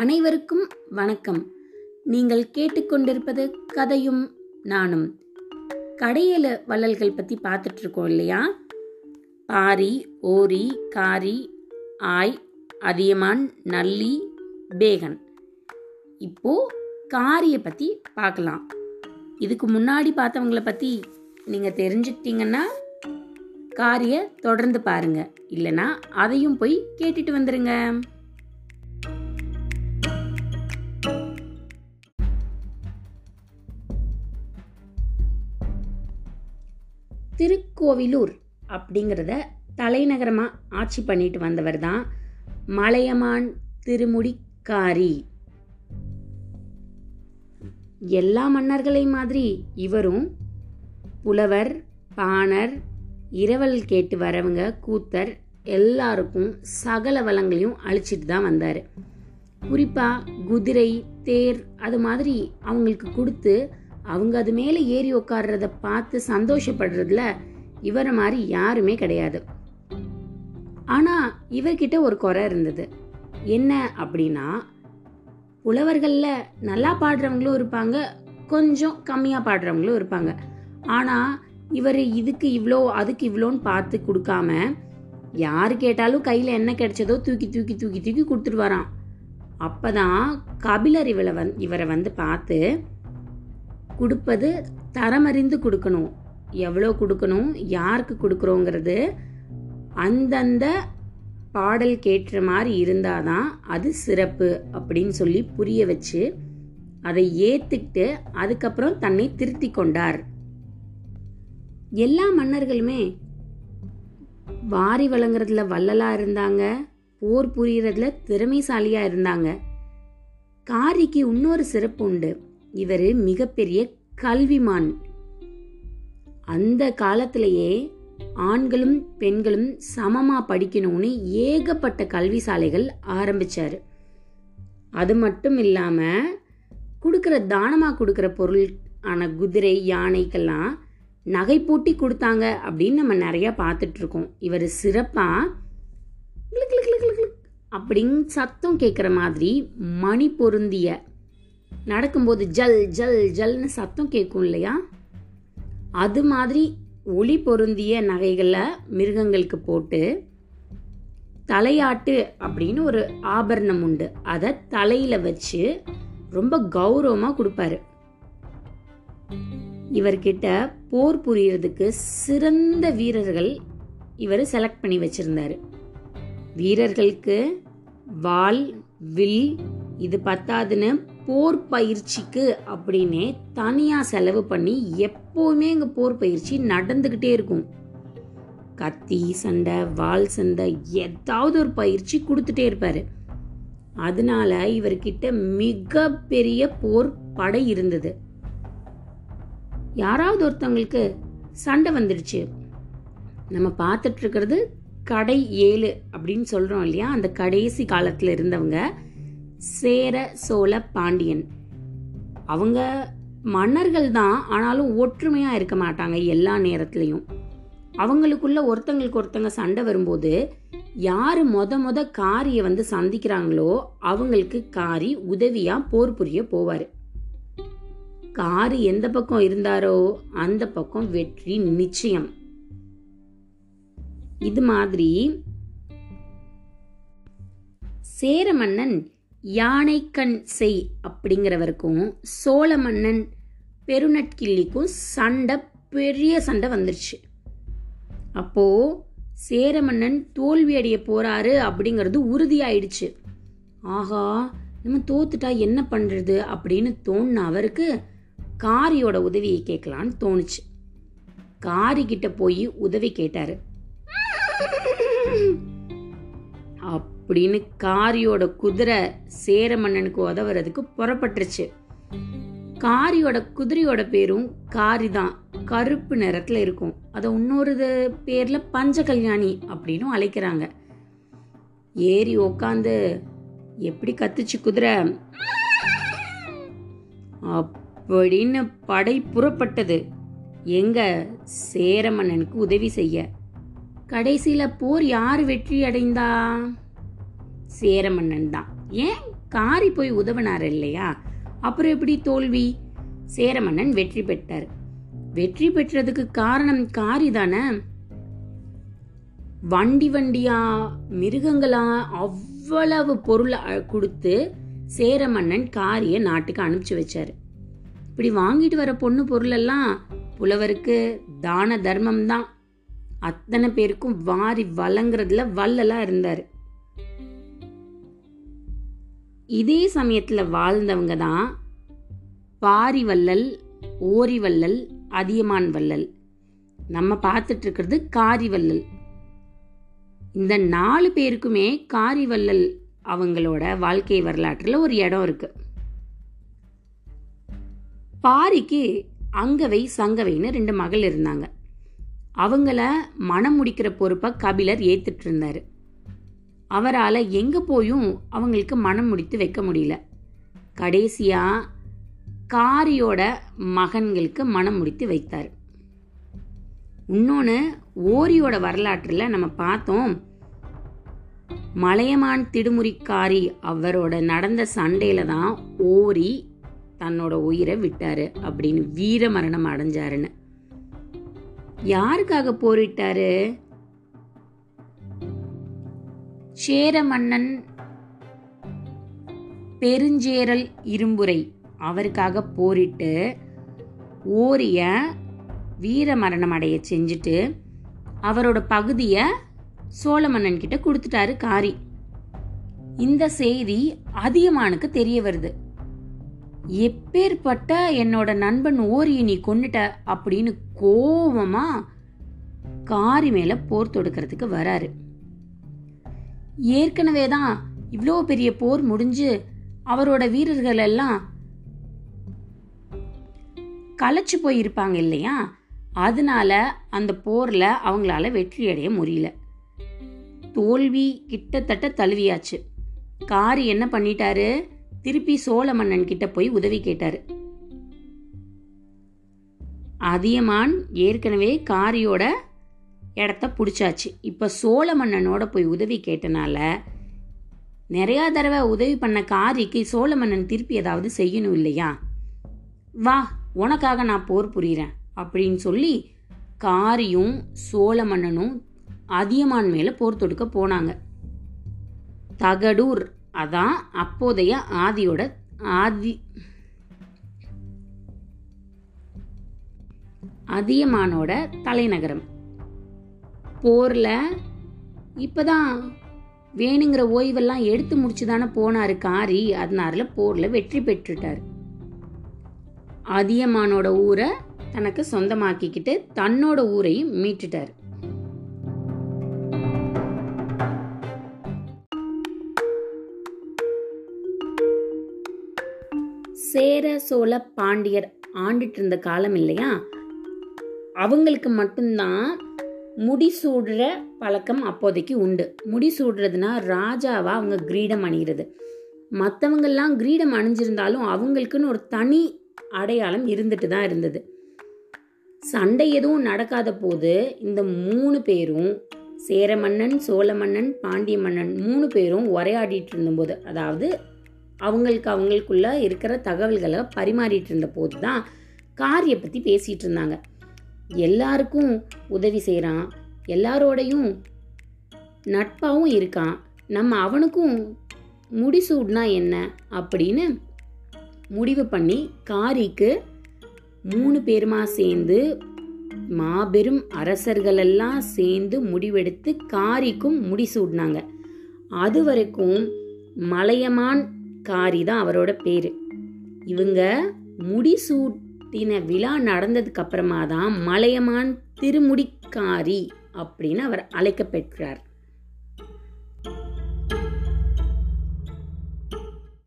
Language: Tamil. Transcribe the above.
அனைவருக்கும் வணக்கம். நீங்கள் கேட்டுக்கொண்டிருப்பது கதையும் நானும். கடையில வள்ளல்கள் பற்றி பார்த்துட்டு இருக்கோம் இல்லையா? பாரி ஓரி காரி ஆய் அதியமான் நல்லி பேகன். இப்போ காரியை பற்றி பார்க்கலாம். இதுக்கு முன்னாடி பார்த்தவங்கள பற்றி நீங்கள் தெரிஞ்சுக்கிட்டீங்கன்னா காரிய தொடர்ந்து பாருங்க. இல்லைன்னா அதையும் போய் கேட்டுட்டு வந்துருங்க. திருக்கோவிலூர் அப்படிங்கிறத தலைநகரமாக ஆட்சி பண்ணிட்டு வந்தவர் தான் மலையமான் திருமுடிக்காரி. எல்லா மன்னர்களை மாதிரி இவரும் புலவர் பாணர் இரவல் கேட்டு வரவங்க கூத்தர் எல்லாருக்கும் சகல வளங்களையும் அழிச்சிட்டு தான் வந்தார். குறிப்பாக குதிரை தேர் அது மாதிரி அவங்களுக்கு கொடுத்து அவங்க அது மேலே ஏறி உட்கார்றத பார்த்து சந்தோஷப்படுறதுல இவரை மாதிரி யாருமே கிடையாது. ஆனால் இவர்கிட்ட ஒரு குறை இருந்தது. என்ன அப்படின்னா புலவர்களில் நல்லா பாடுறவங்களும் இருப்பாங்க கொஞ்சம் கம்மியாக பாடுறவங்களும் இருப்பாங்க. ஆனால் இவர் இதுக்கு இவ்வளோ அதுக்கு இவ்வளோன்னு பார்த்து கொடுக்காம யார் கேட்டாலும் கையில் என்ன கிடைச்சதோ தூக்கி தூக்கி தூக்கி தூக்கி கொடுத்துட்டு வரான் அப்பதான் கபிலர் இவளை வந் இவரை வந்து பார்த்து கொடுப்பது தரமறிந்து கொடுக்கணும். எவ்வளோ கொடுக்கணும்? யாருக்கு கொடுக்குறோங்கிறது அந்தந்த பாடல் கேட்குற மாதிரி இருந்தால் தான் அது சிறப்பு அப்படின்னு சொல்லி புரிய வச்சு அதை ஏற்றுக்கிட்டு அதுக்கப்புறம் தன்னை திருத்தி கொண்டார். எல்லா மன்னர்களுமே வாரி வழங்குறதுல வல்லலாக இருந்தாங்க போர் புரியறதுல திறமைசாலியாக இருந்தாங்க. காரிக்கு இன்னொரு சிறப்பு உண்டு. இவர் மிகப்பெரிய கல்விமான். அந்த காலத்திலேயே ஆண்களும் பெண்களும் சமமா படிக்கணும்னு ஏகப்பட்ட கல்வி சாலைகள் ஆரம்பிச்சார். அது மட்டும் இல்லாம கொடுக்குற தானமா கொடுக்குற பொருள் ஆன குதிரை யானைக்கெல்லாம் நகை பூட்டி கொடுத்தாங்க அப்படின்னு நம்ம நிறைய பார்த்துட்டு இருக்கோம் இவர் சிறப்பா அப்படின்னு சத்தம் கேட்குற மாதிரி மணி பொருந்திய நடக்கும்போது ஜல் ஜல் ஜல்னு சத்தம் கேட்கும் இல்லையா? அது மாதிரி ஒளி பொருந்திய நகைகளை மிருகங்களுக்கு போட்டு தலையாட்டு அப்படின்னு ஒரு ஆபரணம் உண்டு. அதை தலையில் வச்சு ரொம்ப கௌரவமாக கொடுப்பாரு. இவர்கிட்ட போர் புரியறதுக்கு சிறந்த வீரர்கள் இவர் செலக்ட் பண்ணி வச்சுருந்தாரு. வீரர்களுக்கு வாள் வில் இது பத்தாதுன்னு போர் பயிற்சிக்கு அப்படின்னே தனியாக செலவு பண்ணி எப்போவுமே இங்கே போர் பயிற்சி நடந்துக்கிட்டே இருக்கும். கத்தி சண்டை வாள் சண்டை ஏதாவது ஒரு பயிற்சி கொடுத்துட்டே இருப்பார். அதனால இவர்கிட்ட மிகப்பெரிய போர் படை இருந்தது. யாராவது ஒருத்தவங்களுக்கு சண்டை வந்துடுச்சு. நம்ம பார்த்துட்டு இருக்கிறது கடை ஏழு அப்படின்னு சொல்கிறோம் இல்லையா? அந்த கடைசி காலத்தில் இருந்தவங்க சேர சோழ பாண்டியன். அவங்க மன்னர்கள் தான் ஆனாலும் ஒற்றுமையாக இருக்க மாட்டாங்க எல்லா நேரத்துலையும். அவங்களுக்குள்ள ஒருத்தங்களுக்கு ஒருத்தங்க சண்டை வரும்போது யார் மொத மொத காரியை வந்து சந்திக்கிறாங்களோ அவங்களுக்கு காரி உதவியாக போர் புரிய போவார். காரு எந்த பக்கம் இருந்தாரோ அந்த பக்கம் வெற்றி நிச்சயம். இது மாதிரி சேர மன்னன் யானைக்கண் செய் அப்படிங்கிறவருக்கும் சோழ மன்னன் பெருநட்கிள்ளிக்கும் சண்டை பெரிய சண்டை வந்துருச்சு. அப்போ சேர மன்னன் தோல்வி அடைய போறாரு அப்படிங்கிறது உறுதியாயிடுச்சு. ஆகா நம்ம தோத்துட்டா என்ன பண்றது அப்படின்னு தோணுன அவருக்கு காரியோட உதவியை கேட்கலான்னு தோணுச்சு. காரி கிட்ட போய் உதவி கேட்டாரு. அப்படின்னு காரியோட குதிரை சேர மன்னனுக்கு உதவுறதுக்கு புறப்பட்டுருச்சு. காரியோட குதிரையோட பேரும் காரி தான் கருப்பு நிறத்துல இருக்கும். அதை இன்னொரு பேர்ல பஞ்ச கல்யாணி அப்படின்னு அழைக்கிறாங்க. ஏறி உக்காந்து எப்படி கத்துச்சு குதிரை? அப்படின்னு படை புறப்பட்டது. எங்க? சேர மன்னனுக்கு உதவி செய்ய. கடைசியில போர் யார் வெற்றி அடைந்தா? சேர மன்னன் தான். ஏன்? காரி போய் உதவினார் இல்லையா? அப்புறம் எப்படி தோல்வி? சேரமன்னன் வெற்றி பெற்றார். வெற்றி பெற்றதுக்கு காரணம் காரி தானே? வண்டி வண்டியா மிருகங்களா அவ்வளவு பொருள் கொடுத்து சேர மன்னன் காரிய நாட்டுக்கு அனுப்பிச்சு வச்சாரு. இப்படி வாங்கிட்டு வர பொண்ணு பொருளெல்லாம் புலவருக்கு தான தர்மம் தான். அத்தனை பேருக்கும் வாரி வழங்குறதுல வல்லலாக இருந்தாரு. இதே சமயத்தில் வாழ்ந்தவங்க தான் பாரி வள்ளல் ஓரி வள்ளல் அதியமான் வள்ளல் நம்ம பார்த்துட்டு இருக்கிறது காரி வள்ளல் இந்த நாலு பேருக்குமே காரி வள்ளல் அவங்களோட வாழ்க்கை வரலாற்றில் ஒரு இடம் இருக்கு. பாரிக்கு அங்கவை சங்கவைன்னு ரெண்டு மகள் இருந்தாங்க. அவங்கள மனம் முடிக்கிற பொறுப்பை கபிலர் ஏத்துட்டு இருந்தாரு அவரால் எங்கே போயும் அவங்களுக்கு மனம் முடித்து வைக்க முடியல. கடைசியாக காரியோட மகன்களுக்கு மனம் முடித்து வைத்தார். இன்னொன்று ஓரியோட வரலாற்றில் நம்ம பார்த்தோம் மலையமான் திடுமுறிக்காரி அவரோட நடந்த சண்டையில் தான் ஓரி தன்னோட உயிரை விட்டாரு அப்படின்னு வீர மரணம் அடைஞ்சாருன்னு. யாருக்காக போரிட்டாரு? சேர மன்னன் பெருஞ்சேரல் இரும்புரை அவருக்காக போரிட்டு ஓரிய வீர மரணம் அடைய செஞ்சுட்டு அவரோட பகுதியை சோழ மன்னன் கிட்ட கொடுத்துட்டாரு காரி. இந்த செய்தி அதியமானுக்கு தெரிய வருது. எப்பேற்பட்ட என்னோட நண்பன் ஓரியை நீ கொண்டுட்ட அப்படின்னு கோவமா காரி மேல போர் தொடுக்கிறதுக்கு வராரு. ஏற்கனவே தான் இவ்வளோ பெரிய போர் முடிஞ்சு அவரோட வீரர்கள் எல்லாம் களைச்சு போயிருப்பாங்க இல்லையா? அதனால அந்த போரில் அவங்களால வெற்றி அடைய முடியல. தோல்வி கிட்டத்தட்ட தழுவியாச்சு. காரி என்ன பண்ணிட்டாரு? திருப்பி சோழ மன்னன் கிட்ட போய் உதவி கேட்டாரு. அதியமான் ஏற்கனவே காரியோட இடத்த பிடிச்சாச்சு. இப்போ சோழ மன்னனோட போய் உதவி கேட்டனால நிறையா தடவை உதவி பண்ண காரிக்கு சோழ மன்னன் திருப்பி ஏதாவது செய்யணும் இல்லையா? வா உனக்காக நான் போர் புரிகிறேன் அப்படின்னு சொல்லி காரியும் சோழ மன்னனும் அதியமான் மேலே போர் தொடுக்க போனாங்க. தகடூர் அதான் அப்போதைய ஆதியோட ஆதி அதியமானோட தலைநகரம். போரில். இப்போ தான் வேணுங்கிற ஓய்வெல்லாம் எடுத்து முடிச்சு தானே போனார் காரி. அதனால போரில் வெற்றி பெற்றுட்டார். அதியமானோட ஊரை தனக்கு சொந்தமாக்கிக்கிட்டு தன்னோட ஊரையும் மீட்டுட்டார். சேர சோழ பாண்டியர் ஆண்டுட்டு இருந்த காலம் இல்லையா? அவங்களுக்கு மட்டும்தான் முடி சூடுற பழக்கம் அப்போதைக்கு உண்டு. முடி சூடுறதுனா ராஜாவா அவங்க கிரீடம் அணிகிறது மற்றவங்கெல்லாம் கிரீடம் அணிஞ்சிருந்தாலும் அவங்களுக்குன்னு ஒரு தனி அடையாளம் இருந்துட்டு தான் இருந்தது. சண்டை எதுவும் நடக்காத போது இந்த மூணு பேரும் சேர மன்னன் சோழ மன்னன் பாண்டிய மன்னன் மூணு பேரும் உரையாடிட்டு இருந்தபோது அதாவது அவங்களுக்கு அவங்களுக்குள்ள இருக்கிற தகவல்களை பரிமாறிட்டு இருந்த போது தான் காரியை பற்றி பேசிகிட்டு இருந்தாங்க. எல்லாருக்கும் உதவி செய்கிறான் எல்லாரோடையும் நட்பாகவும் இருக்கான். நம்ம அவனுக்கும் முடிசூட்னா என்ன அப்படின்னு முடிவு பண்ணி காரிக்கு மூணு பேருமா சேர்ந்து மாபெரும் அரசர்களெல்லாம் சேர்ந்து முடிவெடுத்து காரிக்கும் முடிசூடினாங்க. அது வரைக்கும் மலையமான் காரி தான் அவரோட பேர். இவங்க தின விழா நடந்ததுக்கு அப்புறமா தான் மலையமான் திருமுடிக்காரி அப்படின்னு அவர் அழைக்கப்பெற்றார்.